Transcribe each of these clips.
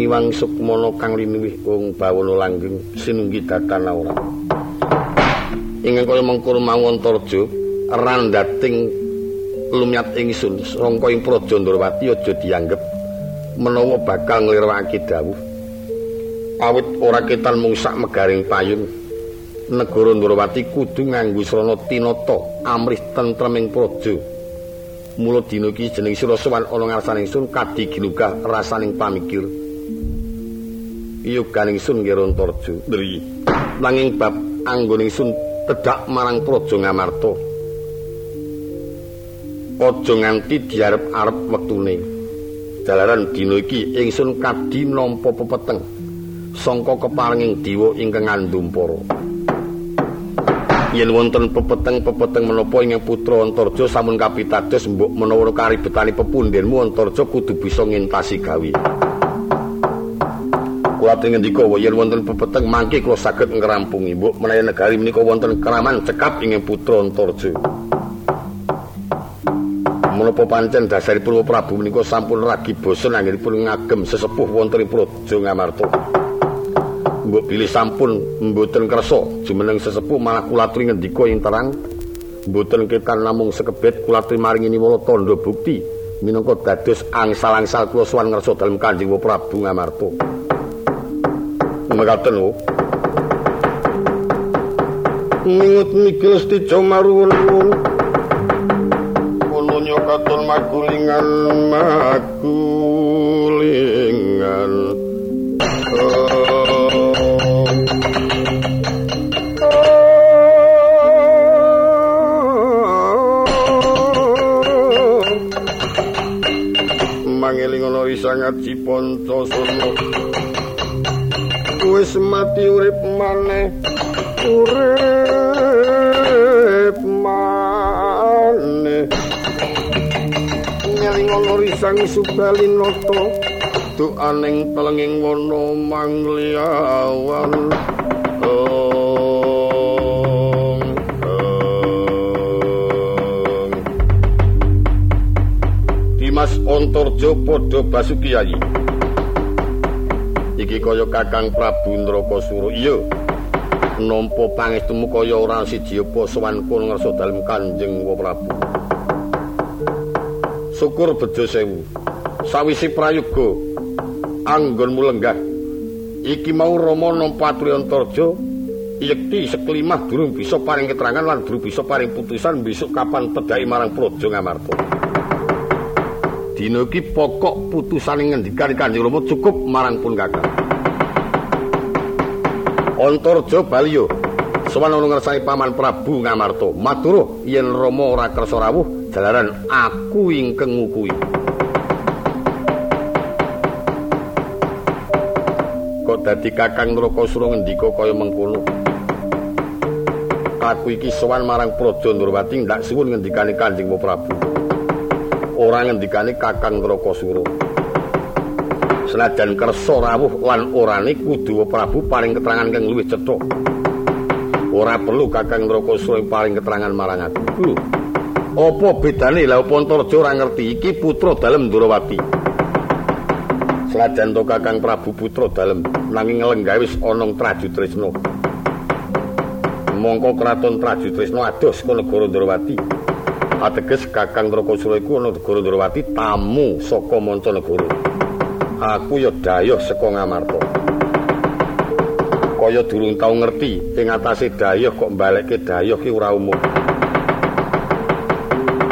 niwang sukmana kang linuwih wong bawana langgeng sinunggi datan ora ingkang kaya mengkur mawon torjo randating lumiat ingsun sangka ing praja Ndrawati aja dianggep menawa bakal nglirwakake dawuh. Awit ora ketan mung sak megaring payung negara Ndrawati kudu nganggo srana tinata amrih tentreming praja. Mula dina iki jeneng sira sowan ana ngarsane ingsun kadi ginugah rasaning pamikir yoganing sun ngerontorjo dri nanging bab anggone ingsun tedhak marang praja ngamarta. Aja nganti diarep-arep wektune. Dalaran dina iki ingsun kadi nampa pepeteng. Sangka keparenging dewa ingkang ngandhumpara yen wonten pepeteng-pepeteng menapa ing putra Antarja sampun kapitados mbok menawa karibetane pepundhenmu Antarja kudu bisa ngentasi gawe. Kula ngendika yen wonten pepeteng mangke kula saged ngrampungi mbok menawi negari menika wonten kraman cekap ing putra Antarja. Menapa pancen dasaripun Prabu menika sampun ragi bosen anggenipun ngagem sesepuh wonten ing Praja Ngamarta. mbok pilih sampun mboten kersa jumeneng sesepuh malah kula aturi ngendika ing terang mboten ketan namung sekebet kula aturi maringi niwala tandha bukti minangka dados angsal-angsal kula sowan ngersa dalem Kanjeng Prabu Ngamarta mekaten o Mingut mikil stijo maruwun Kono nyokaton magulingan magulingan. Mangeling ana risangat cipancasana wis mati urip maneh. Urip maneh. Ngeling ana risang subalinata doaning telenging wana mangliawan. Dimas Antarja padha Basuki Ayi. Iki kaya Kakang Prabu Ndrakasura. Iya. Nampa pangestumu kaya ora siji apa sowan kono ngersa dalem Kanjeng Prabu. Syukur bejo sewu. Sawisi prayoga anggonmu lenggah. Iki mau Rama nampa aturi Antarja yekti seklimah durung bisa paring keterangan lan durung bisa paring putusan besok kapan tedhaki marang Praja Ngamarta. Dina iki pokok putusane ngendikan Kanjeng Rama cukup marang pun kakang. Antarja Baliyo sowan ana ngersani paman Prabu Ngamarta. Matur yen Rama ora kersa rawuh jalaran aku ingkang ngukui. Kok dadi Kakang Nrakasura ngendika kaya mengkono? Aku iki sowan marang Praja Ndrawati ndak suwun ngendikane Kanjeng Prabu. ora ngendikane Kakang Nrakasura. Senajan kersa rawuh lan orane kudu Prabu paring keterangan kang luwih cetha. Ora perlu Kakang Nrakasura paring keterangan marang aku. Apa bedane lha apa Antarja ora ngerti iki putra dalem Ndrawati. Senajan to Kakang Prabu putra dalem nanging lenggah wis ana Trajutresna. Mongko kraton Trajutresna ados ka negara Ndrawati. ateges Kakang Nrakasura iku ana negara Ndrawati tamu saka mancanegara. Aku ya dayuh saka Ngamarta. Kaya durung tau ngerti ing atase dayuh kok mbalekke dayuh ki ora umum.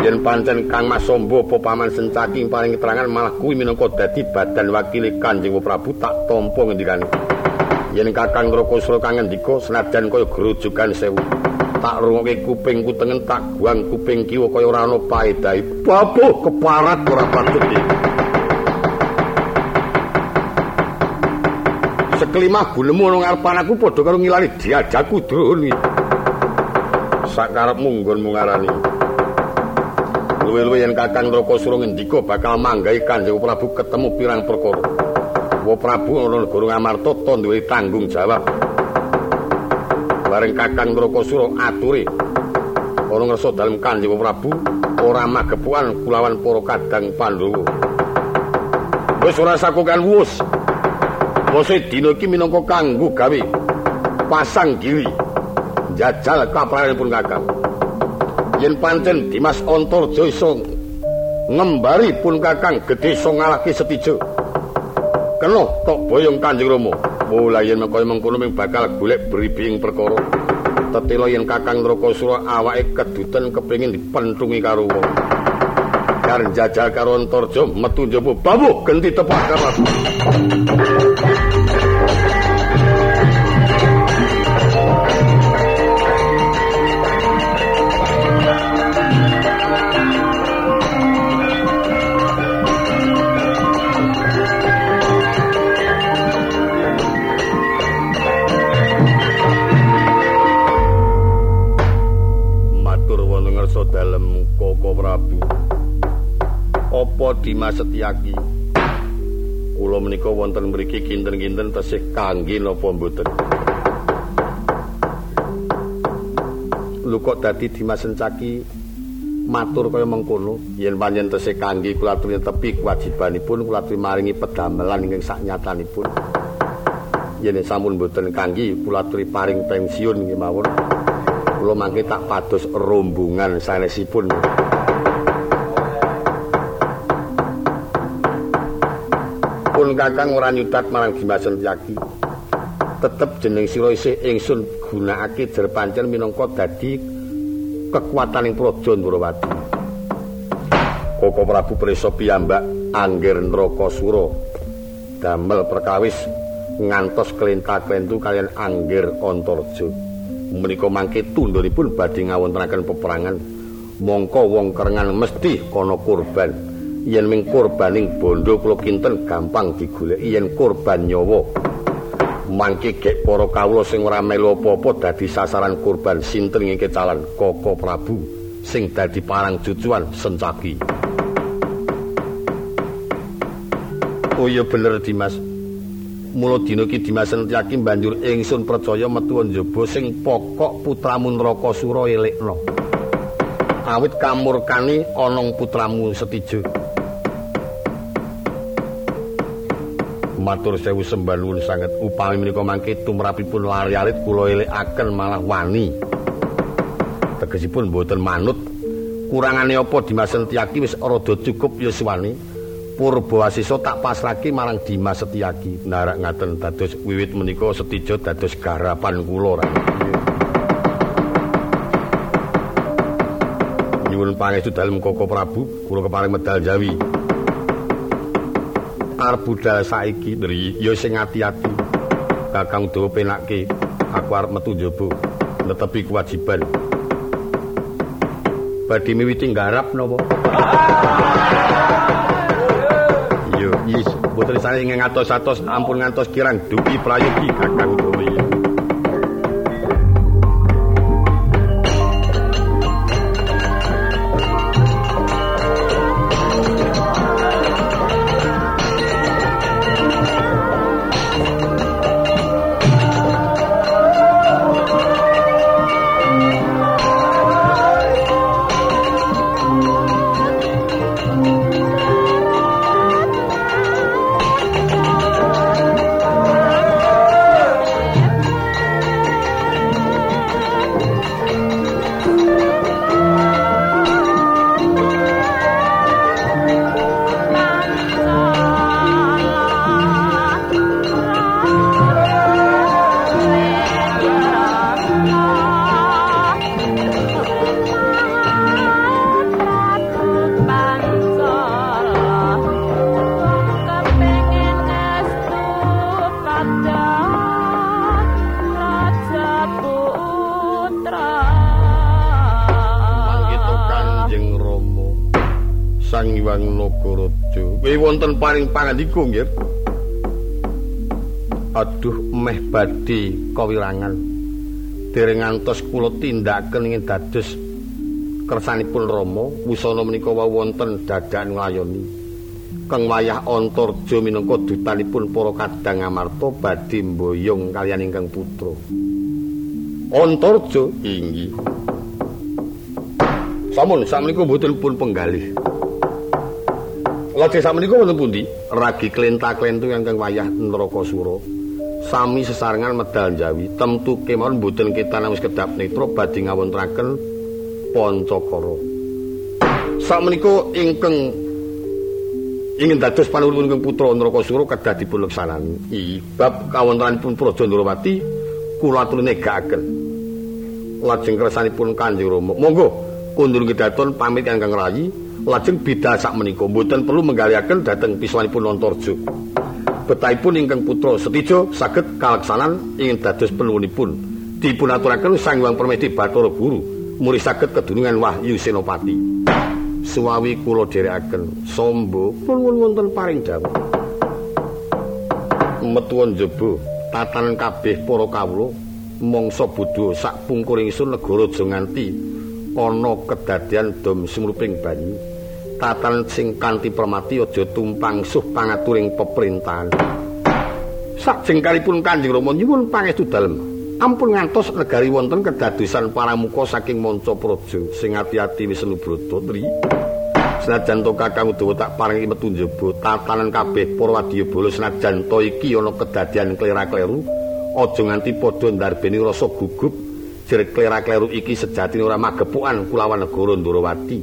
Yen pancen Kang Mas Samba apa paman Sencaki paring keterangan malah kuwi minangka dadi badan wakili Kanjeng Prabu tak tampa ngendikane. Yen Kakang Nrakasura kang ngendika senajan kaya gerujukan sewu. tak rungokke kupingku tengen tak buang kuping kiwa kaya ora ana paedahe babuh keparat ora patut iki seklimah gulemu ana ngarepan aku padha karo ngilani diajaku drone sakarepmu nggonmu ngarani. Luwe-luwe yen kakang Nrakasura ngendika bakal manggahi Kanjeng Prabu ketemu pirang perkara. Wa Prabu ana negara Ngamarta to duwe tanggung jawab. Bareng Kakang Nrakasura aturi. Ana ngersa dalem Kanjeng Prabu ora magepukan kulawan para kadang Pandhawa. Wis ora sakukan wus Bose dina iki minangka kanggo gawe pasang giri jajal kapranipun Kakang. Yen pancen Dimas Antarja iso ngembari pun Kakang gedhe iso ngalahke Setijo. Kena tok boyong Kanjeng Rama. Mula yen kaya mengkono ming bakal golek bribing perkara. Tetela yen Kakang Nrakasura awake keduten kepengin dipentungi karo wong. Kar jajal karo Antarja metu njaba babuh genti tepak Dimas Setyaki. Kula menika wonten mriki kinten-kinten tesih kangge napa mboten? Lho kok dadi Dimas Setyaki matur kaya mengkono yen panjen tesih kangge kula aturi tepi kewajibanipun kula aturi maringi pedamelan ingkang saknyatanipun. Yen sampun mboten kangge kula aturi paring pensiun nggih mawon. Kula mangke tak pados rombongan sanesipun. Pun kakang ora nyutat marang Dimas Setyaki. Tetep jeneng sira isih ingsun gunakake jer pancen minangka dadi kekuataning Praja Ndrawati. Koko Prabu Prisa piyambak angger Nrakasura damel perkawis ngantos kelintak-kelintu kalian angger Antarja. Menika mangke tundhonipun badhe ngawontenaken peperangan. Mongko wong kerengan mesti ana kurban. Yen ming korbaning bondo kula kinten gampang digoleki yen korban nyawa. Mangke gek para kawula sing ora melu apa-apa dadi sasaran korban sinten ing kecalan? Koko Prabu sing dadi parang jujuan sencaki. Oh iya bener Dimas. Mula dina iki Dimas Sentyaki banjur ingsun percaya metu njaba sing pokok putramu Nrakasura elekna. Awit kamurkani ana putramu Setijo matur sewu sembah nuwun sanget. Upami menika mangke tumrapipun lari-alit kula elekaken malah wani. Tegesipun boten manut. Kurangane apa Dimas Setyaki wis rada cukup ya suwani Purbawasisa tak pasrahke marang Dimas Setyaki narak ngaten dados wiwit menika setijo dados garapan kula nyuwun pangestu dalem Koko Prabu. Kula keparing medal Jawi arep budal saiki Dri ya sing ati-ati. Kakang Dawa penake aku arep metu njaba netepi kewajiban. Badhe miwiti nggarap napa? Yo yes. Boten sane ngatos-atos ampun ngantos kirang dugi prayogi Kakang Dawa paring pangandika nggih. Aduh meh badhe kawirangan. Dereng ngantos kula tindakaken ing dados kersanipun Rama, wusana menika wonten dadan nglayoni. Kang wayah Antarja minangka dutanipun para kadang amarta badhe mboyong kaliyan ingkang putra. Antarja inggih. Sampun sakmenika mboten pun penggalih. Lajeng sakmenika wonten pundi? Ragi klenta-klentu ingkang wayah neraka sura. Sami sesarengan medal jawi, temtu kemawon mboten ketan wis kedap netra badhe ngawontenaken Pancakara. Sakmenika ingkang ingin dados panuwun putra neraka sura kedah dipun leksanani. Bab kawontenanipun Praja Ndrawati kula aturi negakaken. Lajeng kersanipun Kanjeng Rama. Monggo kundur kedaton pamit ingkang rayi. Lajeng bidal sak menika mboten perlu menggaliaken dhateng piswanipun Antarja. Betahipun ingkang putra Setija saged kalaksanan ingin dados penuwunipun dipun aturaken Sang Hyang Permedi Bathara Guru murid saged kedunungan Wahyu Senopati. Suwawi kula dherekaken sombo pun wonten paring dawuh. Metu njaba tatanan kabeh para kawula mangsa Buddha sak pungkuring ingsun negara nganti ana kedadian dom sumruping banyu. Tatan sing kanthi permati aja tumpang suh pangaturing peperintahan. Sajengkalipun Kanjeng Rama nyuwun pangestu dalem. Ampun ngantos negari wonten kedadosan paramuka saking manca praja sing ati-ati wis nubrata tri. Senajan to kakang Udawa tak paringi metu njaba tatanan kabeh para wadyabala senajan to iki ana kedadian klera-kleru aja nganti padha ndarbeni rasa gugup jer klera-kleru iki sejatine ora magepukan kulawan negara Ndrawati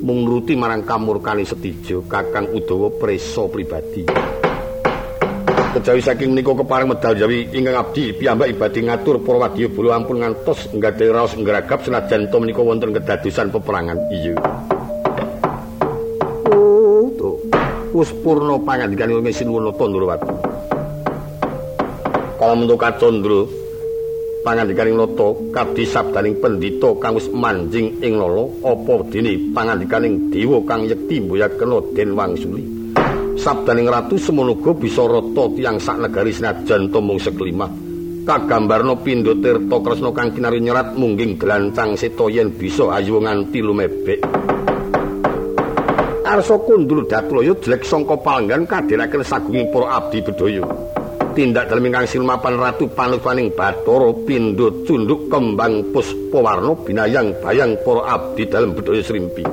mung nuruti marang kamurkane Setija Kakang Udawa presa pribadi. Kejawi saking menika kepareng medal jawi ingkang abdi piyambak ibadi ngatur para wadya bolo ampun ngantos nggadhahi raos ngragap senajan to menika wonten kedadosan peperangan. Iya. Oh wis purna pangandikane wong sinuwun Ndrawati Kala pangandikaning nata kadhi sabdaning pendhita kang wis manjing ing lolo apa dene pangandikaning dewa kang yekti mboyakena den wangsuli? Sabdaning ratu semonoga bisa rata tiyang sak negari senajan tomong seklimah. Kagambarna pindha tirta kresna kang kinari nyerat mungging seta yen bisa ayu nganti lumebek. Arsa kundul datlaya jelek sangka palenggan kadhiraken sagunging para abdi bedaya tindak dalem ingkang silmapan ratu panupaning Bathara pindho cunduk kembang puspawarna binayang bayang para abdi dalem budaya Srimpi.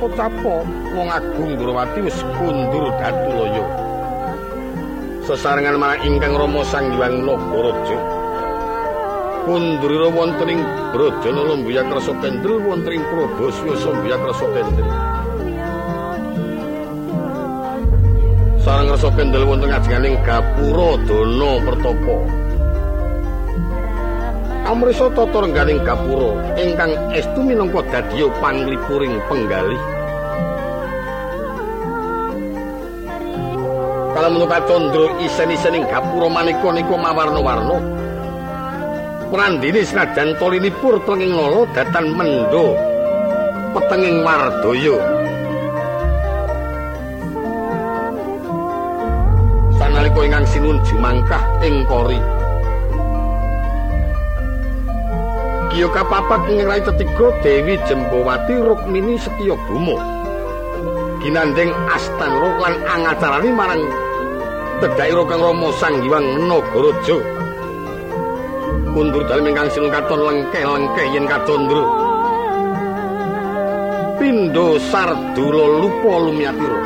Pocapo wong agung Durawati wis kundur datulaya sesarengan marang ingkang Rama Sang Hyang Nagaraja kundurira wonten ing Brajana Lembuya Krasa Kendel wonten ing Prabasya Sambya Krasa Kendel sareng Krasa Kendel wonten ngajenganing Gapura Dana Pertapa Amrisa tata rengganing gapura ingkang estu minangka dadya panglipuring penggalih. Kalamun Kacandra isen-isening gapura manika nika mawarna-warna. Prandini senajan tolinipur tenging lolo datan mendo petenging wardaya. Sanalika ingkang sinun jumangkah ing kori. Kiyo kapapat ing rai tetiga Dewi Jembawati Rukmini Setya Buma. Ginandeng Astanra lan angacarani marang Tedhaira Kang Rama Sang Hyang Nagaraja. Kundur dalem ingkang sinung katon lengkeh-lengkeh yen kacandra. Pindha sardula lupa lumyatira.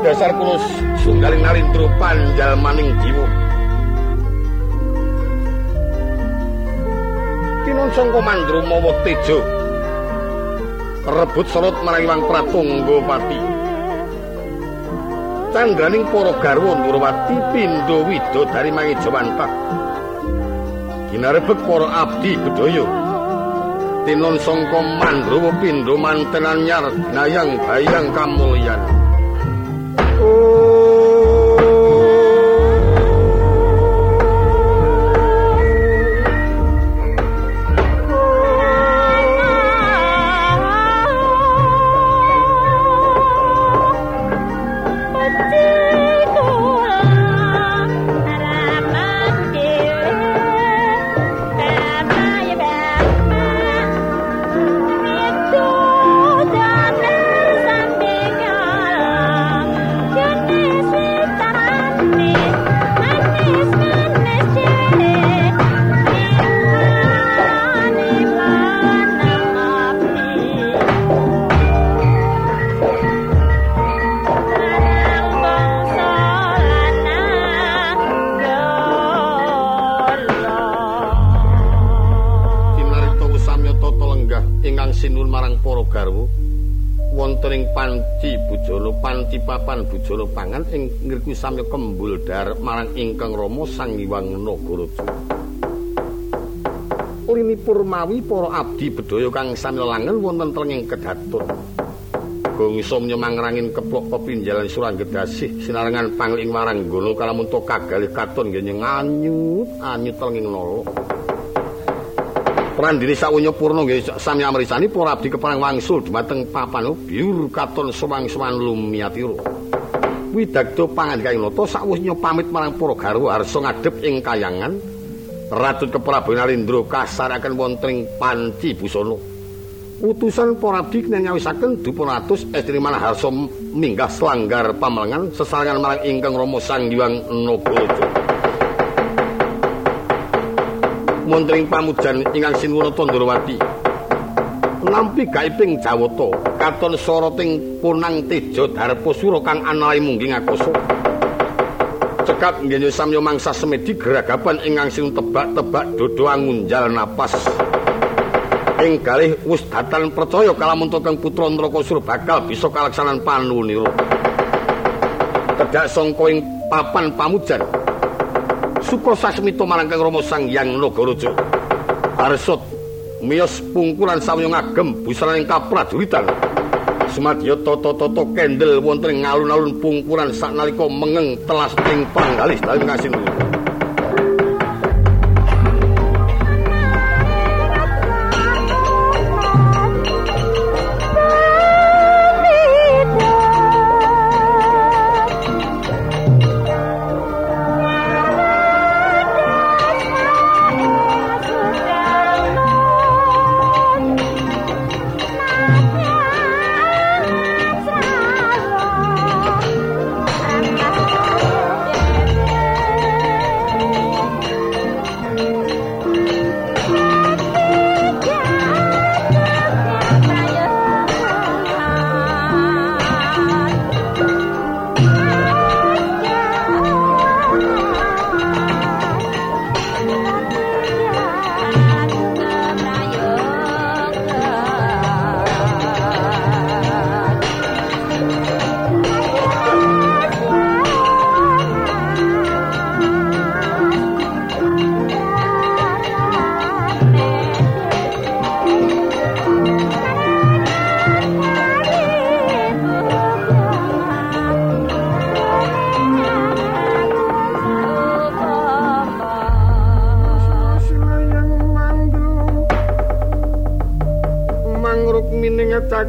Dasar kula sunggaling narindra panjalmaning diwa. Kinun sangka mandru mawa tejo. Rebut sorot marang Wang Pratangga Pati. Candraning para garwa Nurawati pindha widodari mangejawantah Ginarebek para abdi bedaya Tinun sangka mandru pindha mantenan nyar nayang bayang kamulyan bujana pangan ing ngriku samya kembul dar marang ingkang Rama Sang Hyang Nagaraja. Ulini Purmawi para abdi bedaya kang samya langen wonten tenging kedaton. Gongso nyemangrangen keplok pepinjalan Suranggedasih sinarengan pangling warang gono kalamun to kagalih katon nggih nganyut anyut tenging nolo. Prandini sawunya purna nggih sami amrisani para abdi keparang wangsul dumateng papan biur katon sewang-sewan lumiyatira. Widagdo pangandikaing nata sakwis pamit marang para garwa arsa ngadhep ing kayangan. Ratu Keprabu Narendra kasaraken wonten ing Panci Busana. Utusan para abdi nyawisaken dipuratus estri manah harsa minggah selanggar pamelengan sesarengan marang ingkang Rama Sang Hyang Nagaraja. Wonten ing pamujan ingkang sinuwun Tandrawati nampi gaiping Jawata katon soroting punang teja darpusura kang anae mungging akasa cekap nggih samya mangsa semedi geragapan ingkang sing tebak-tebak dodo angunjal napas. Ing galih wis datan percaya kalamun kang putra Nrakasura bakal bisa kalaksanan panunira tedak sangka ing papan pamujan. Suko sasmito marang kang Rama Sang Hyang Nagaraja. Arsot miyos pungkulan samya ngagem busananing kapraduritan semadya tata-tata kendel wonten ngalun-alun pungkulan saknalika mengeng telas ing panggalih dalem ngasin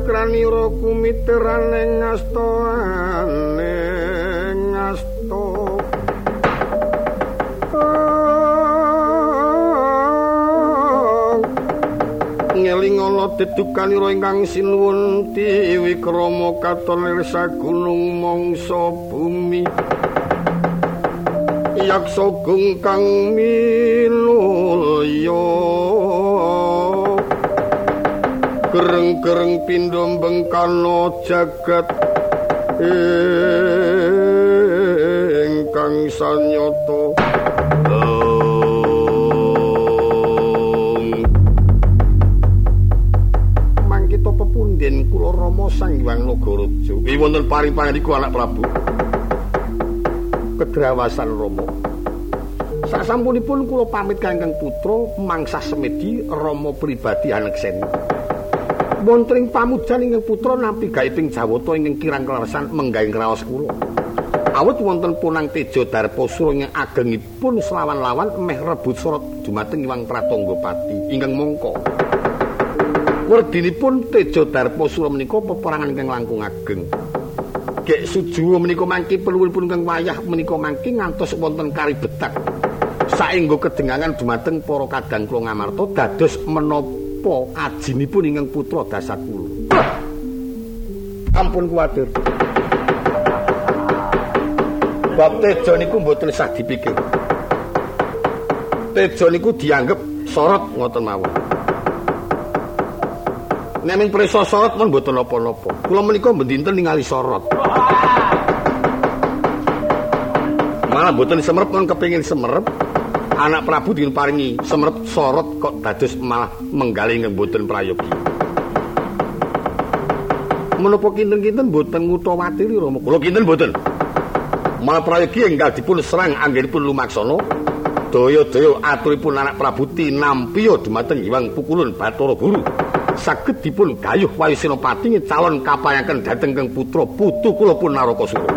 rukmine cakrani ro kumiterane ngasto. Ngeling ana dedukanira ingkang sinuwun tiwi krama katon lirsa gunung mangsa bumi. Yaksa gung kang milulya gereng-gereng pindho bengkana jagat. Ingkang sanyata. Mangkita pepunden kula Rama Sang Hyang Nagaraja. Ing wonten paring-parindiku anak Prabu. Kedrawasan Rama. Sasampunipun kula pamit kangkang putra mangsa semedi Rama pribadi anekseni wonten pamujan ingkang putra nampi gaiping jawata ingkang kirang kleresan menggaing raos kula. Awit wonten punang Teja Darpasura ingkang agengipun selawan-lawan meh rebut sorot dumateng Iwang Pratanggapati ingkang mongko. Werdinipun Teja Darpasura menika peperangan ingkang langkung ageng. Gek sujuwa menika mangki peluwipun ingkang wayah menika mangki ngantos wonten karibetak. Saengga kedengangan dumateng para kadang kula ngamarta dados menapa menapa ajinipun ingkang putra dasat kula. Ampun kuwatir. Bab Tejo niku mboten sah dipikir. Tejo niku dianggep sorot ngoten mawon. Nek ming prisa sorot pun mboten napa-napa. Kula menika mbendinten ningali sorot. Malah mboten semerep kon kepengin semerep. Anak Prabu diparingi semrep sorot kok dados malah menggali ing mboten prayogi. Menapa kinten-kinten mboten ngutawatiri Rama? Kula kinten mboten. Malah prayogi enggal dipun serang anggenipun lumaksana. Daya-daya aturipun anak Prabu tinampi dumateng Hyang Pukulun Bathara Guru. Saged dipun gayuh Wayu Senopati calon kapayaken dhateng keng putra putu kula pun Narakasura.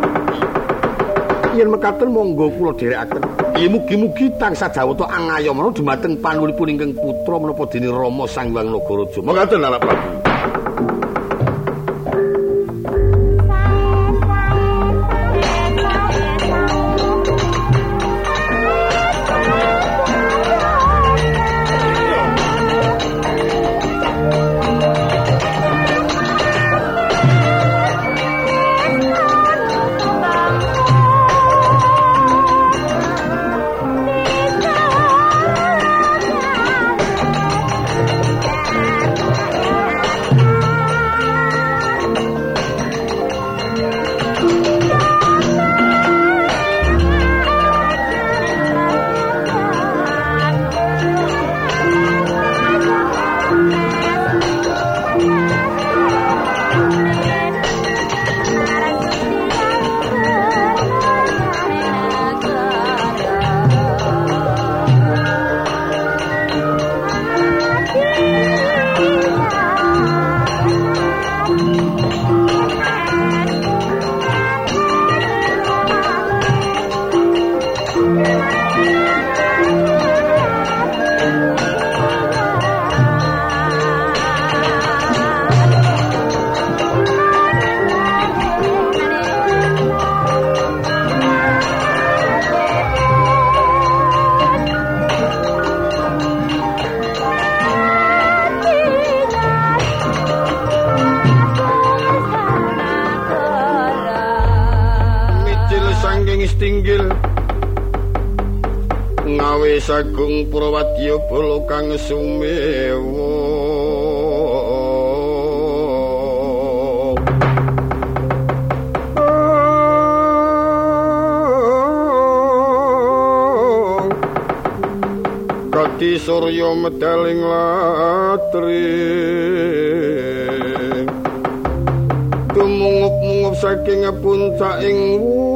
Yen mekaten monggo kula dherekaken. Mugi-mugi tansah jawata angayomana dumateng panulipun ingkang putra menapa dene Rama Sang Hyang Nagaraja. Monggo anak Prabu. Medaling latri. Tumungup-mungup saking puncaking wukir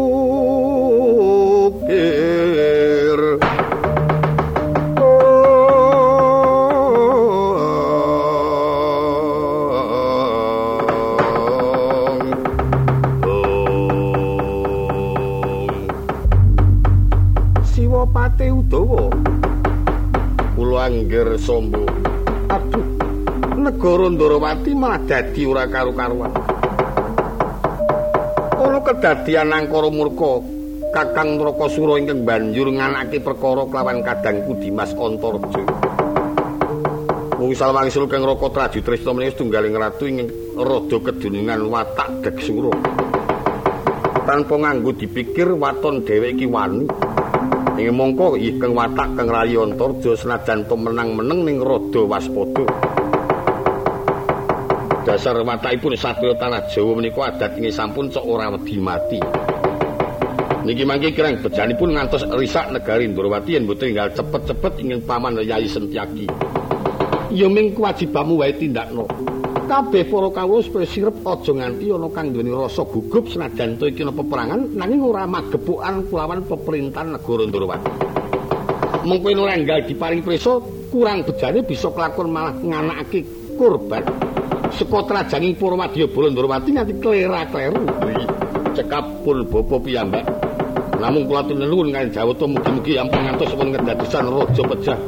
Sombo. Aduh, negara Ndarawati malah dadi ora karu-karuan. Ana kedadian angkara murka Kakang Nrakasura ingkang banjur nganake perkara kelawan kadangku Dimas Antarja. Wong salwangsul kang Raka Traju Trisna menika setunggaling ratu ingkang rada keduningan watak Gegsura. Tanpa nganggo dipikir waton dheweke iki wani. Ing mongko ikeng watak kang Rayi Antarja senajan to menang-meneng ning rada waspada. Dasar watakipun satya tanah Jawa menika adat ing sampun sok ora wedi mati. Niki mangke kirang bejanipun ngantos risak negari Ndrawati yen mboten tinggal cepet-cepet ingin paman Yai Sentyaki. Ya ming kewajibamu wae tindakno. Kabeh para kawula supaya sirep aja nganti ana kang duweni rasa gugup senajan to iki peperangan nanging ora magepukan kulawan pemerintahan negara Ndrawati. Mengko yen ora enggal diparing prisa kurang bejane bisa kelakon malah nganakake korban. Seka trajaning Purwadya Ndrawati nganti klera-kleru. Cekapun bapa piyambak. Namung kula tinuwun kan Jawata mugi-mugi ampun ngantos pun ngedadosan raja pejah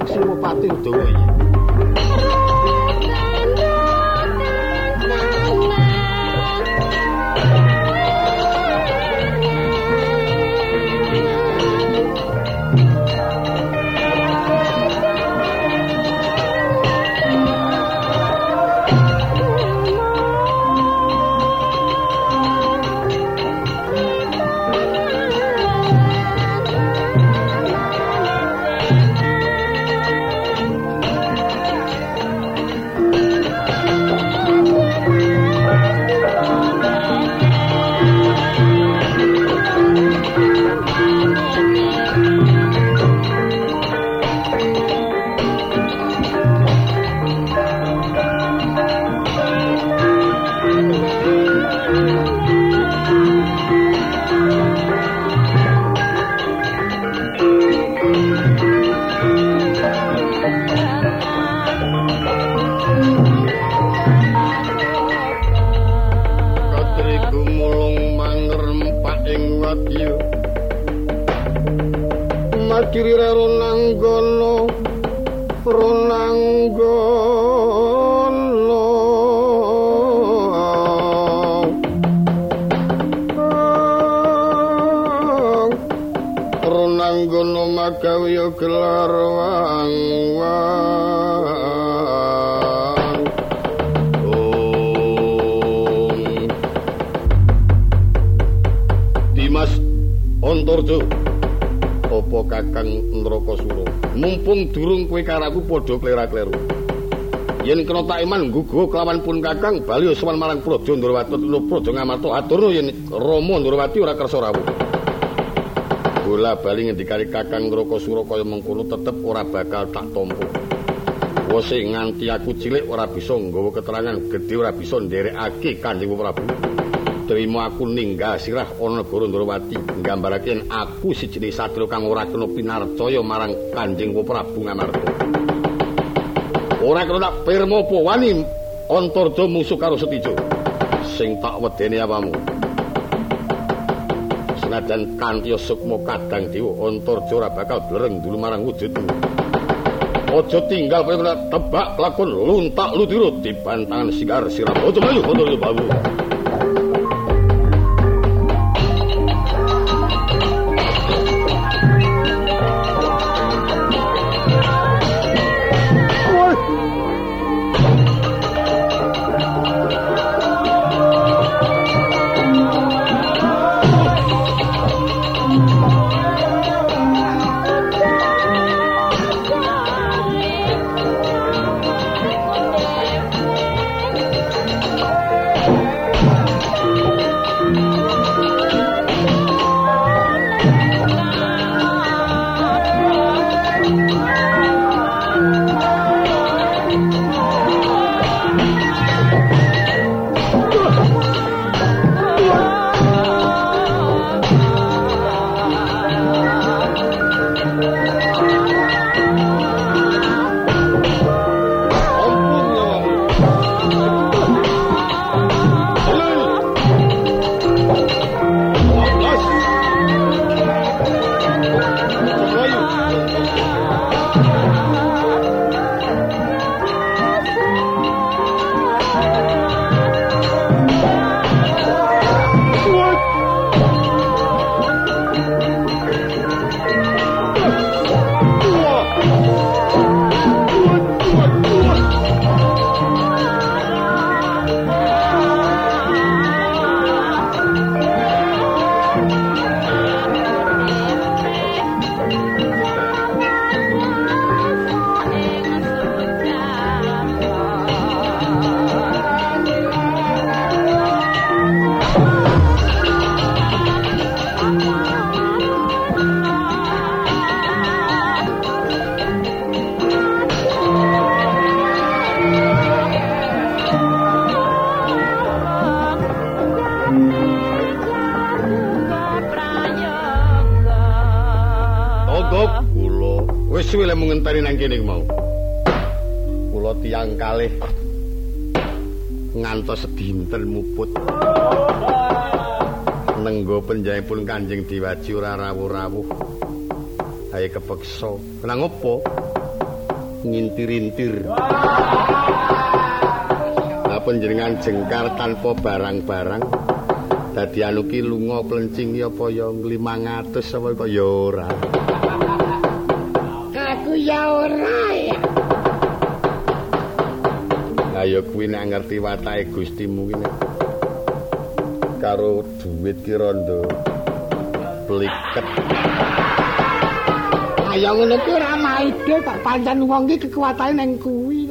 kiri ronang golo ronang golo ronang golo magawiyo gelaro Sripati Dawa. padha klera-kleru. Yen kena tak iman nggugu kelawan pun Kakang bali sowan marang Praja Ndrawati Praja Ngamarta aturno yen Rama Ndrawati ora kersa rawuh. Bola bali ngendikane Kakang Ndrakasura kaya mengkono tetep ora bakal tak tampa. Wose nganti aku cilik ora bisa nggawa keterangan gedhe ora bisa nderekake Kanjeng Prabu. Trima aku ninggal sirah ana negara Ndrawati. Nggambarake aku siji satria kang ora kena pinarcaya marang Kanjeng Prabu Ngamarta. ora kena tak firma apa wani antarja musuh karo setijo. Sing tak wedeni apamu senajan kanthi sukma kadang dewa antarja ora bakal blereng dulu marang wujudmu. Aja tinggal kaya tebak lakon luntak lutiro dibantangan sigar sirap aja maju foto babu Ngintir-intir. Lah panjenengan jengkar tanpa barang-barang. Dadi anu ki lunga plencing apa ya 500 apa ya ora. Aku ya ora ya. Ayo kuwi nek ngerti watake Gustimu ki karo duit ki rondo pliket. Ayo ngono ki ora maide kok pancen wong ki kekuatane ning kuwi.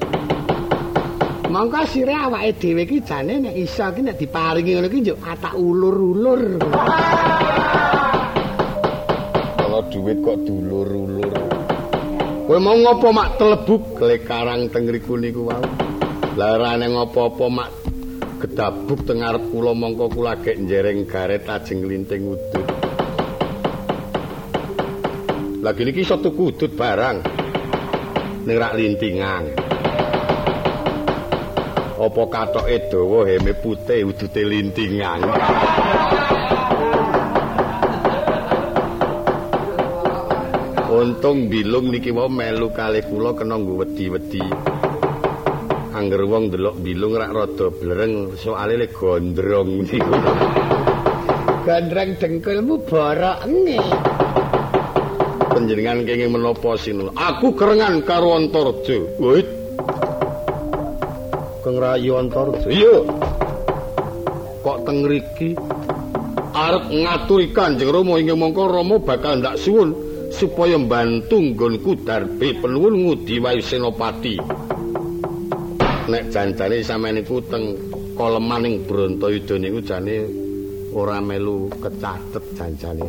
Mongko sire awake dhewe ki jane nek iso ki nek diparingi ngono ki yo atak ulur-ulur. Kalau duit kok dulur-ulur. Kowe mau ngopo mak telebuk klekarang teng ngriku niku wae. Larane ngopo-opo mak gedabuk teng arep kula mongko kula gek njereng garet ajeng linting udut. Lagi niki iso tuku udut barang. Ning rak lintingan. Apa katoke dawa heme putih udute lintingan. Untung bilung niki wae melu kalih kula kena nggo wedi-wedi. Angger wong ndelok bilung rak rada blereng soalé le gondrong niku. Gandreng dengkulmu borok nge. Panjenengan kenging menapa sinul? Aku kerengan karo Antarja. Wait. Kang Rayu Antarja. Iya. Kok teng mriki arep ngaturi Kanjeng Rama inggih mongko Rama bakal ndak suwun supaya mbantu nggonku darbe penuwun ngudi wayu senopati. Nek janjane sampeyan niku teng koleman ing Brontoyuda niku jane ora melu kecatet janjane.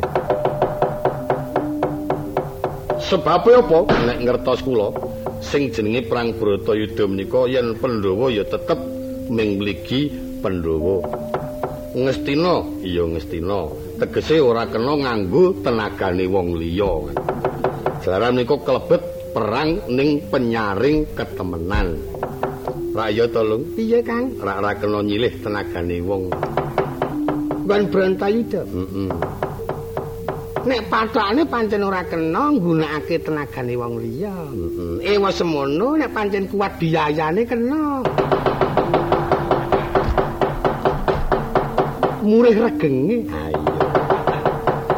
Sebab apa? Nek ngertos kula sing jenenge perang Bratayuda menika yen Pandhawa ya tetep ming Pandhawa. Ngestina, iya ngestina. Tegese ora kena nganggo tenagane wong liya. Jalaran menika klebet perang ning penyaring ketemenan. Rakyat tolong, Piye, Kang? rak ora kena nyilih tenagane wong. Kan Brantayuda. Heeh. Nek pathokane pancen ora kena nggunakake tenagane wong liya. Heeh. Eh wis semono nek pancen kuat biayane kena. Murih regenge. Ha iya.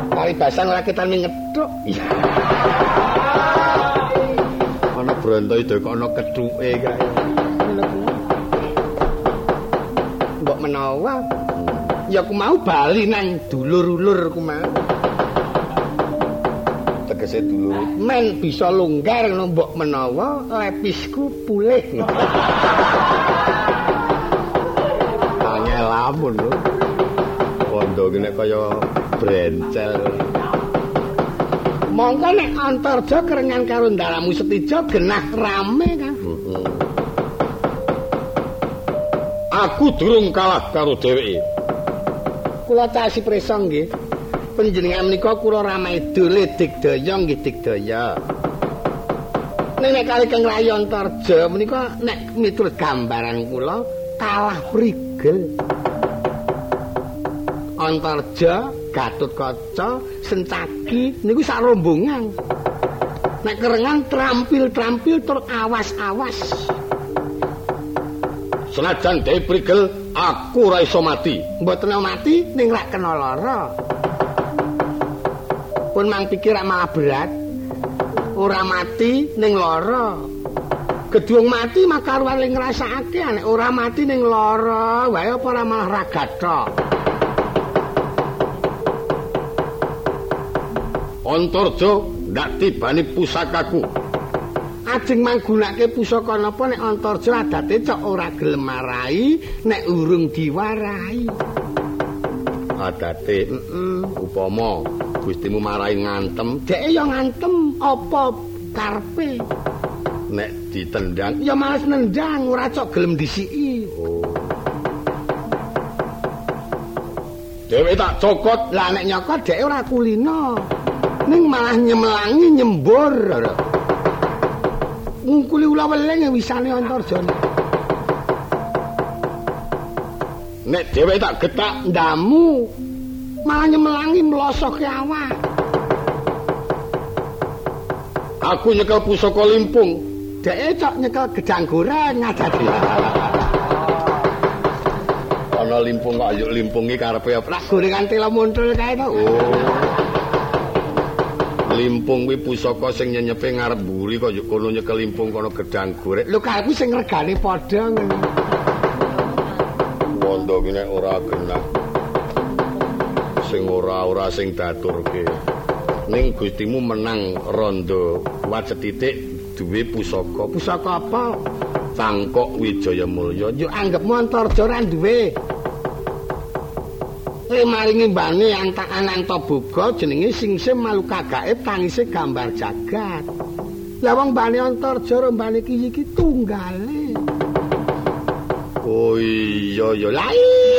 Paribasan ora ketan ngethuk. Iya. Ana Brontoyuda kok ana kethuke kae. Mbok menawa ya ku mau bali nang dulur-ulur ku mau. Tegese dulur. Men bisa longgar ngono mbok menawa lepisku pulih. Angel lamun lho. Kondo ki nek kaya brencel. Mongko nek Antarja kerengan karo ndalamu Setijo genah rame kan. Aku durung kalah karo dheweke. Kula casi presa nggih. Panjenengan menika kula Ramaida Digdaya nggih Digdaya. Nek nek kali Kang Rayi Antarja menika nek miturut gambaran kula kalah prigel. Antarja, Gatotkaca, Sencaki niku sak rombongan. Nek kerengan trampil-trampil tur awas-awas. Senajan dhewe prigel, aku ora iso mati. Mboten mati ning rak kena lara. Pun mang pikir malah berat. Ora mati ning lara. Gedung mati makaruan ling ngrasakake nek ora mati ning lara, wae apa ora malah ragathok. Antarja ndak tibani pusakaku. Ajeng manggunake pusaka napa nek Antarja adate cok ora gelem marai nek urung diwarai. Adate Heeh. upama Gustimu marai ngantem Deke ya ngantem apa karepe? nek ditendang Ya males nendang ora cok gelem disiki. oh. Dewe tak cokot Lah nek nyokot dhek ora kulino. Ning malah nyemelangi nyembur. ngungkuli ula weling wisane Antarja. Nek dhewe tak getak ndamu malah nyemelangi mlosoke awak. Aku nyekel pusaka limpung. Deke cok nyekel gedang goreng ngadati. Ana limpung kok ayo limpungi karepe apa? Lah gorengan tela muntul kae to. Oh. Limpung kuwi pusaka sing nyenyepe ngarep mburi kok yo kono nyekel limpung kono gedang goreng. Lho kae sing regane padha ngono. Wondo ki nek ora genah. Sing ora-ora sing daturke. Ning Gustimu menang rondo wajet titik duwe pusaka. Pusaka apa? Tangkok Wijaya Mulya. Yo anggapmu Antarja ora duwe. Eh maringi mbane antak Ananta Boga jenenge Singsim Maluka Gaib tangise gambar jagat. Lah wong mbane Antarja ro mbane iki iki tunggale. Oh iya ya. Lah iya.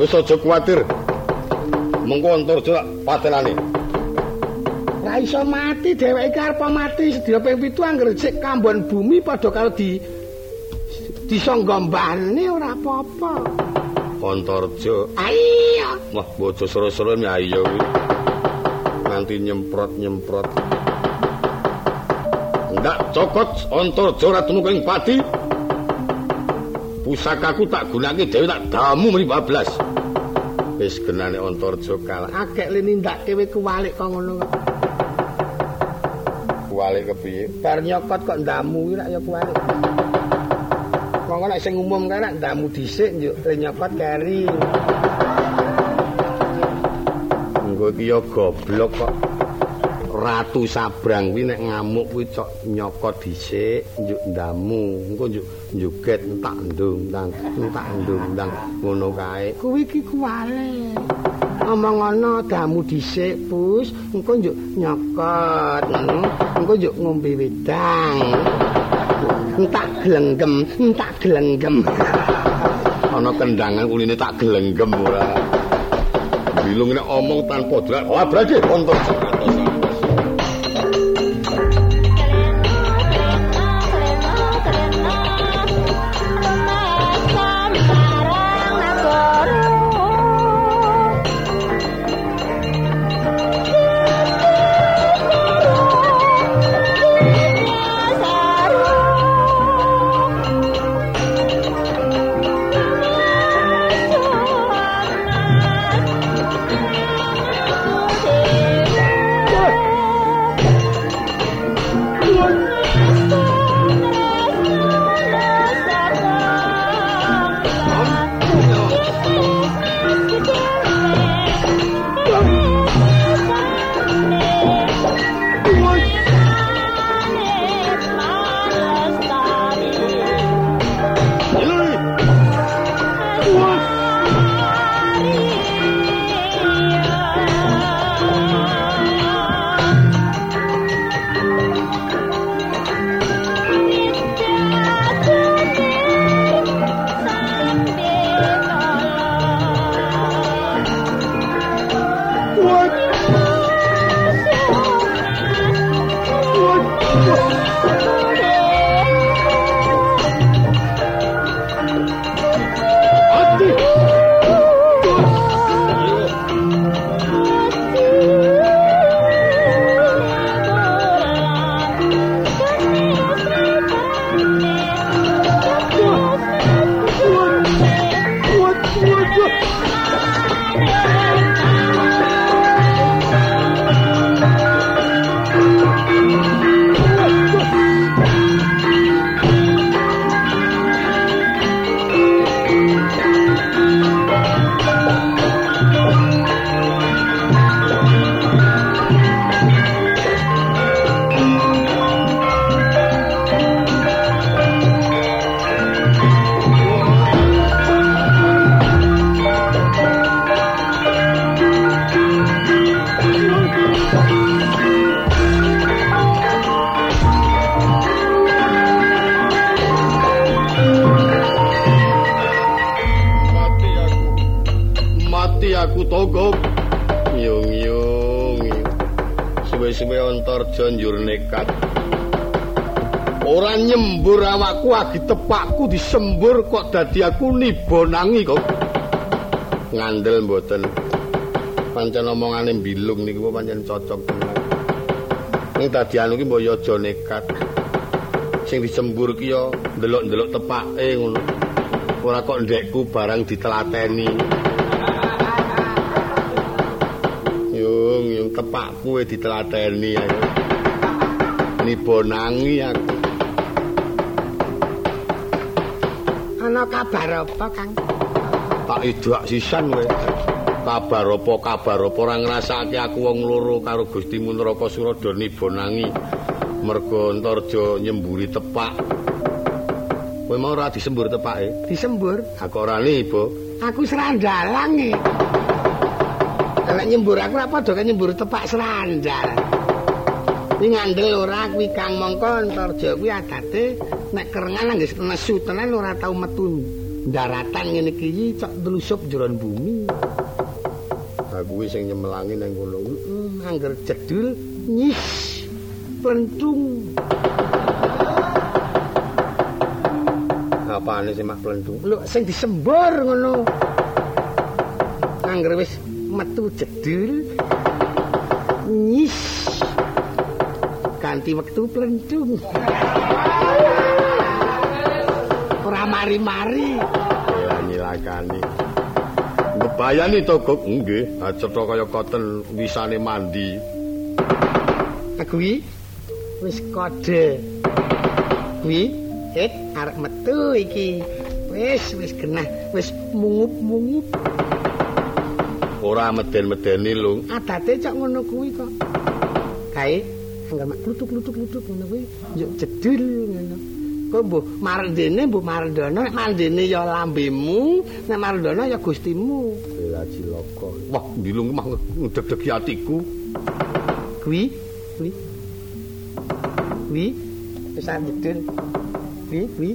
Wis aja kuwatir. Mengko Antarja patenane. Ora iso mati dheweke karep mati sedina ping 7 anggere sik kambon bumi padha karo di disanggombane ora apa-apa. Antarja. Iya. Wah, bojo sero-sero ya iya kuwi. Nanti nyemprot-nyemprot. Ndak cokot Antarja ratumu ing pati. Pusakaku tak gunake dhewe tak damu mrih bablas. Wis genane Antarja kalah. Akeh le nindakke kowe kuwalik kok ngono kok. Kuwalik kepiye? Bar nyokot kok ndamu kuwi rak ya kuwalik. Monggo nek sing umum kae rak ndamu dhisik njuk le nyokot keri. Engko iki ya goblok kok. Ratu Sabrang kuwi nek ngamuk kuwi cok nyokot dhisik njuk ndamu. Engko njuk njuget entak ndung ndang entak ndung ndang ngono kae. Kuwi iki kuwalik. Omong ana damu dhisik, Pus. Engko njuk nyokot. Engko njuk ngombe wedang. Entak glenggem, entak glenggem. Ana kendangan kuline tak gelenggem ora. Bilung nek omong tanpa drak. Lah berarti kontor kutogok. Yung-yung. Suwe-suwe ontor janjur nekat. Ora nyembur awakku agi tepakku disembur kok dadi aku nibonangi kok. Ngandel mboten. Pancen omongane bilung niku pancen cocok. Ning dadi anu ki mbok yo nekat. Sing disembur ki yo delok-delok tepake ngono. Ora kok ndekku barang ditelateni. Yung, yung tepakku e ditelateni ayo. Nibonangi aku. Ana kabar apa, Kang? Tak idak sisan kowe. Kabar apa kabar apa ora ngrasake aku wong loro karo Gusti Munraka Surada nibonangi mergo Antarja nyemburi tepak. Kowe mau ora disembur tepake? Disembur. Aku ora nibo. Aku serandalang e. Kalau nyembur aku apa padha nyembur tepak serandal. Ini ngandel ora kuwi Kang mongko Antarja kuwi adate nek kerengan nggih nesu tenan ora tau metu daratan ngene iki cok delusup jeron bumi. Aku kuwi sing nyemelangi nang kono. Hmm, angger jedul nyis plentung. Apane sing mak plentung? Lho sing disembur ngono. Angger wis metu jedul nyis ganti wektu plentung. Ora mari-mari. Nyilakani. Ngebayani to, Gok? Nggih, acetha kaya koten wisane mandi. Kuwi wis kode. Kuwi et arek metu iki. Wis wis genah, wis mungup-mungup. Ora meden-medeni, Lung. Adate cok ngono kuwi kok. Kae anggar mak klutuk-klutuk-klutuk ngono kuwi yo jedul ngono. Kok mbuh mardene mbuh mardana nek mandene ya lambemu, nek mardana ya gustimu. Ya cilaka. Wah, ndilung mah ngedeg-degi atiku. Kuwi, kuwi. Kuwi wis jedul. Kuwi, kuwi.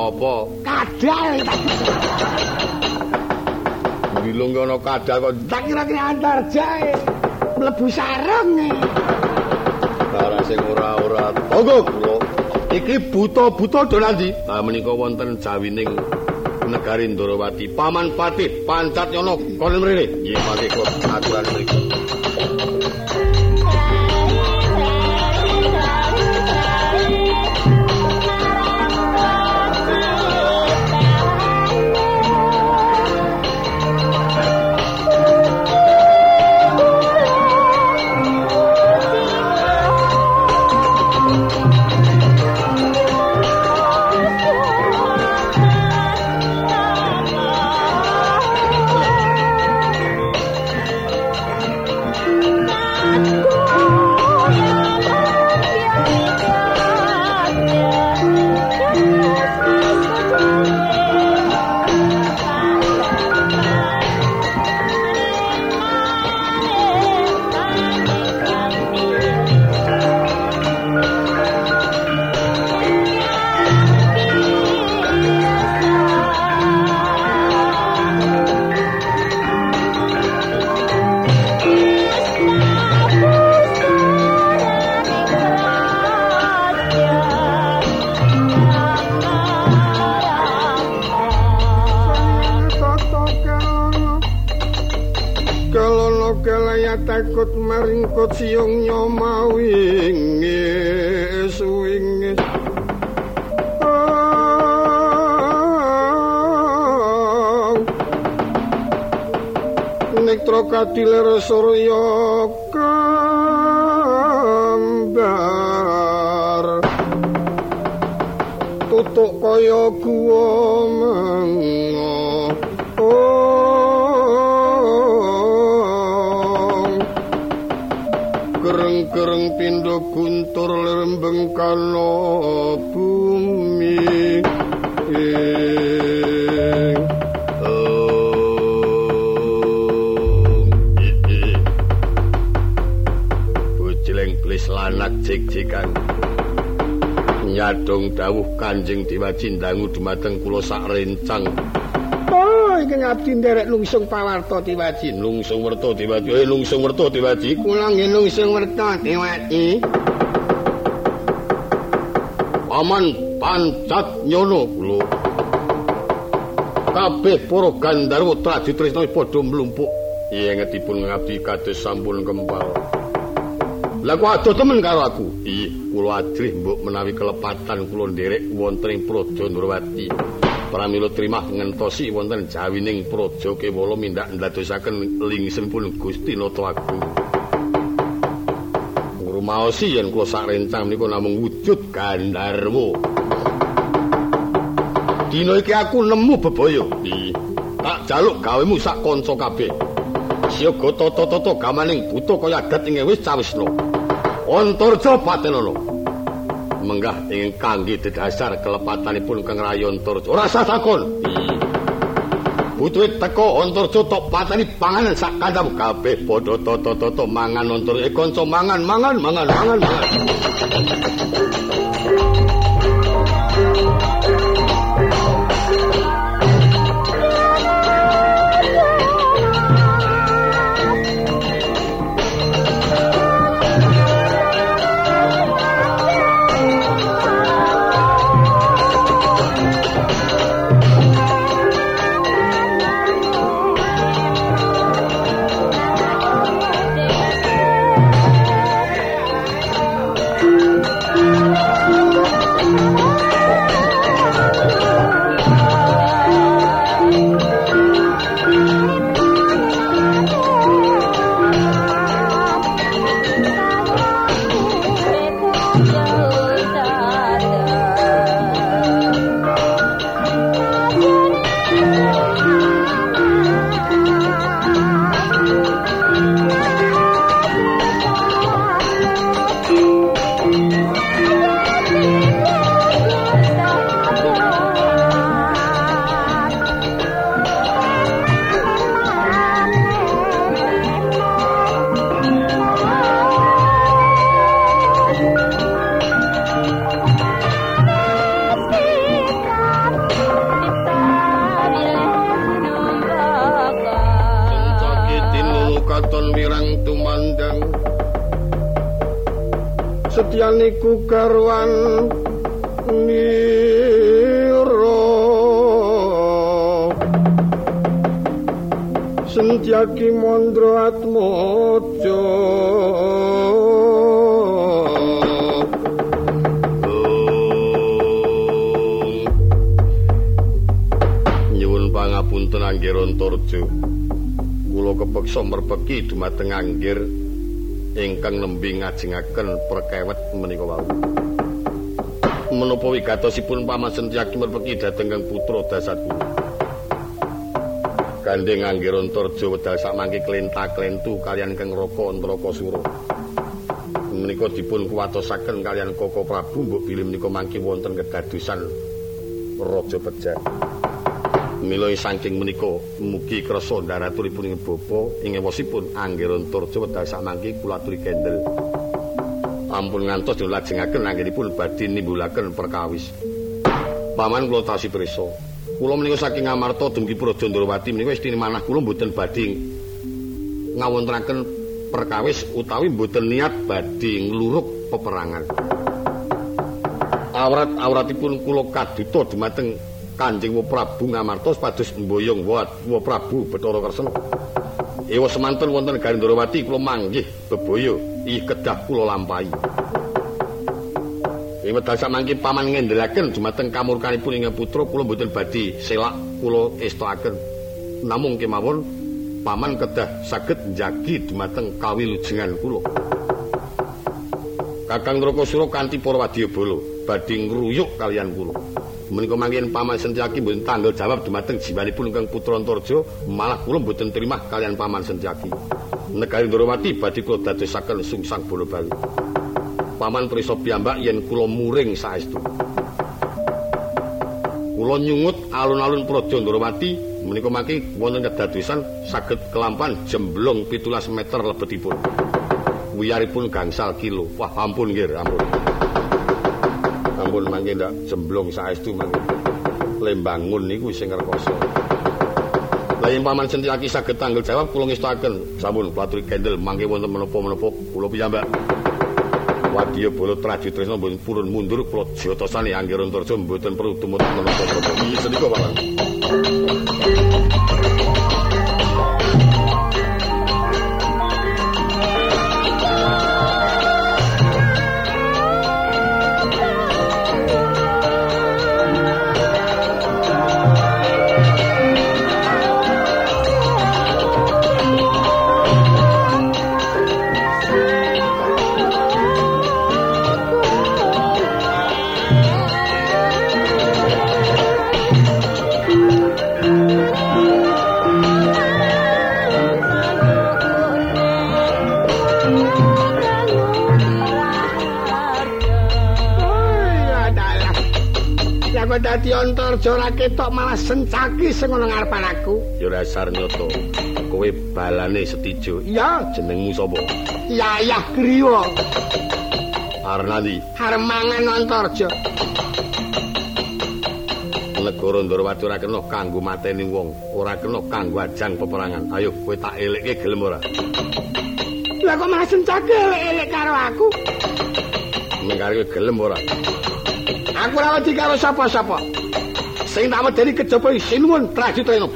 Apa? Kadal. Ndilung ana kadal kok Tak kira-kira antar jae. Mlebu sarung e. Bara sing ora-ora. Kula. Iki buta-buta do nanti? Ah menika wonten jawining negari Ndorowati. Paman Patih Pancatyono kono mrene. Nggih, Patih kok aturan mriku. Kelaya takut maringkut siung nyomawingi suwingi Nektra kadiler surya kambar Tutuk kaya guwa guntur lembeng kana bumi Bocileng blis lanak jik-jikan. Nyadong dawuh Kanjeng Dewa Cindangu dumateng kula sak rencang. Oh iki ngabdi nderek lungsung pawarta Tiwaji. Lungsung werta Tiwaji. Eh lungsung werta Tiwaji. Kula nggih lungsung werta Tiwaji. Paman pancat nyono kula. Kabeh para Gandharwa Tradi Trisna padha mlumpuk. Yengetipun ngabdi kados sampun kempal. Lah kok adoh temen karo aku? Iya, kula adrih mbok menawi kelepatan kula nderek wonten ing Praja Nurwati. Pramila trimah ngentosi wonten jawining praja kewala mindak ndadosaken lingsenipun Gusti Nata Agung. Ngrumaosi yen kula sak rencang menika namung wujud Gandharwa. Dina iki aku nemu bebaya. Tak jaluk gawemu sak kanca kabeh. Siaga tata-tata gamaning buta kaya adat ing wis cawisna. Antarja patenana. Menggah ing kangge dedasar kelepatanipun Kang Rayontarja. Ora usah takon. Butuhe teko Antarja tok pateni panganan sak kandham kabeh padha tata-tata mangan Antarja. Eh kanca mangan, mangan, mangan, mangan, mangan. Setyaniku garwan miro. Sentyaki mondro atmojo kepeksa merpeki dumateng Anggir ingkang nembe ngajengaken perkawet menika wau. Menapa wigatosipun Paman Sentyaki merpeki dhateng Kang Putra Dasatku. Gandeng Anggiron Torjo wedal samangke klenta-klentu kalian Kang Raka Antrakasura. Menika dipun kuwatosaken kalian Koko Prabu mbok bilih menika mangke wonten kedadosan Raja Pejah. Mila saking menika mugi krasa ndaraturipun ing bapa ing ewosipun Anggiron Turja wedal samangke kula aturi kendel. Ampun ngantos dilajengaken anggenipun badhe nimbulaken perkawis. Paman kula tasi prisa. Kula menika saking Amarta dumugi Praja Ndrawati menika istine manah kula mboten badhe ngawontenaken perkawis utawi mboten niat badhe ngluruk peperangan. Awrat-awratipun kula kaduta dumateng Kanjeng Prabu Ngamarta pados mboyong wa Prabu Bathara Kresna. Ewa semanten wonten Garindrawati kula manggih bebaya ih kedah kula lampahi. Ing wedal samangke paman ngendelaken dumateng kamurkanipun ing putra kula mboten badhe selak kula estakaken. Namung kemawon paman kedah saged njagi dumateng kawilujengan kula. Kakang Nrakasura kanthi para wadyabala badhe ngruyuk kalian kula. menika mangken paman Sentyaki mboten tanggal jawab dumateng jiwanipun Kang Putra Antarja, malah kula mboten terima kalian paman Sentyaki. Negari Ndrawati badhe kula dadosaken sungsang bola bali. Paman prisa piyambak yen kula muring saestu. Kula nyungut alun-alun Praja Ndrawati menika mangke wonten kedadosan saged kelampan jemblong 17 meter lebetipun. Wiyaripun gangsal kilo. Wah ampun nggih, ampun. Ampun mangke ndak jemblong saestu mangke. Lembangun niku sing rekoso. Lah yen paman Sentilaki saged tanggel jawab kula ngestakaken sampun platuri kendel mangke wonten menapa-menapa kula piyambak. Wadya bala traju tresna mboten purun mundur kula jotosane angger antarja mboten perlu tumut menapa-menapa. Iki sedika paman. Antarja ora ketok malah sencaki sing ana ngarepan aku. Ya dasar nyoto. Kowe balane setijo. Iya, jenengmu sapa? Yayah Griya. Arnadi. Harmangan antarja. Negara Ndorowati ora kena kanggo mateni wong, ora kena kanggo ajang peperangan. Ayo kowe tak elikke gelem ora? Lah kok malah sencaki elek karo aku? Mengkare gelem ora? Aku ora wedi karo sapa-sapa. Sing tak medeni kejaba sinuwun trajutrena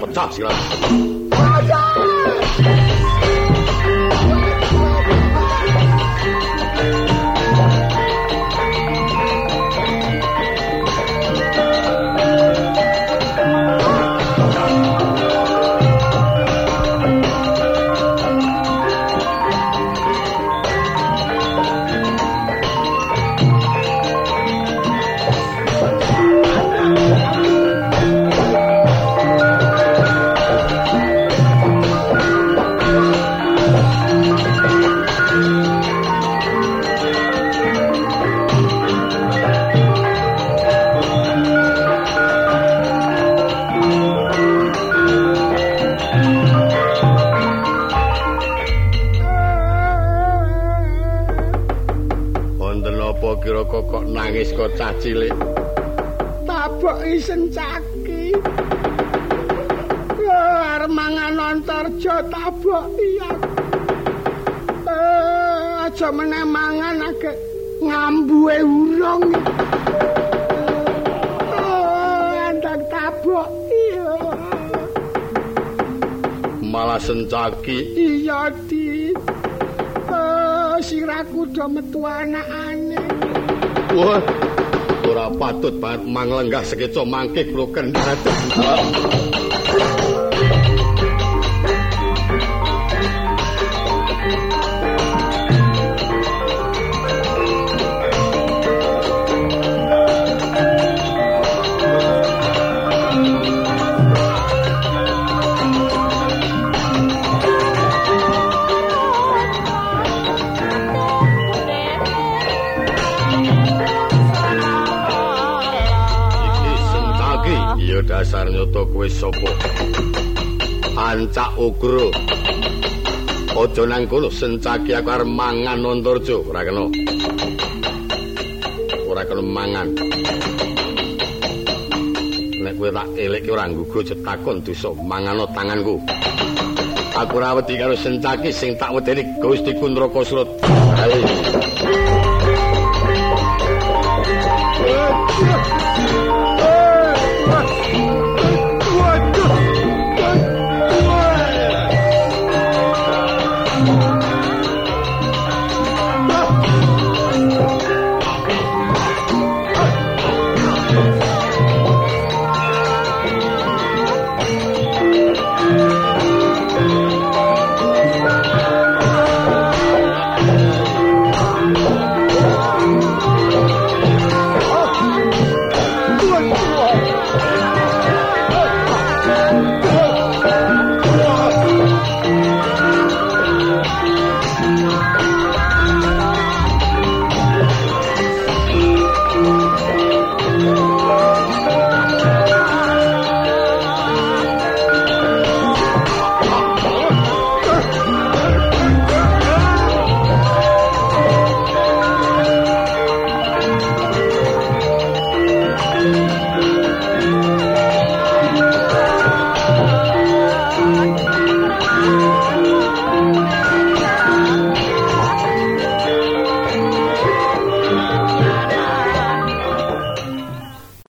pecah silat. cilik. Tabok isen caki. Arep mangan antarja tabok iya. Eh, aja meneh mangan ake ngambuhe urung. Eh, andang tabok iya. Malah sencaki. Iya, Di. Eh, siraku do metu anakane. Wah. ora patut banget manglenggah sekeca mangke kula kendhaten. Kowe sapa? Ancak ugra. Aja nang kono sencaki aku arep mangan antarja. Ora kena. Ora kena mangan. Nek kowe tak elekke ora nggugu cetakon dosa mangano tanganku. Aku ora wedi karo sencaki sing tak wedeni Gusti Kundraka Surut. Ayo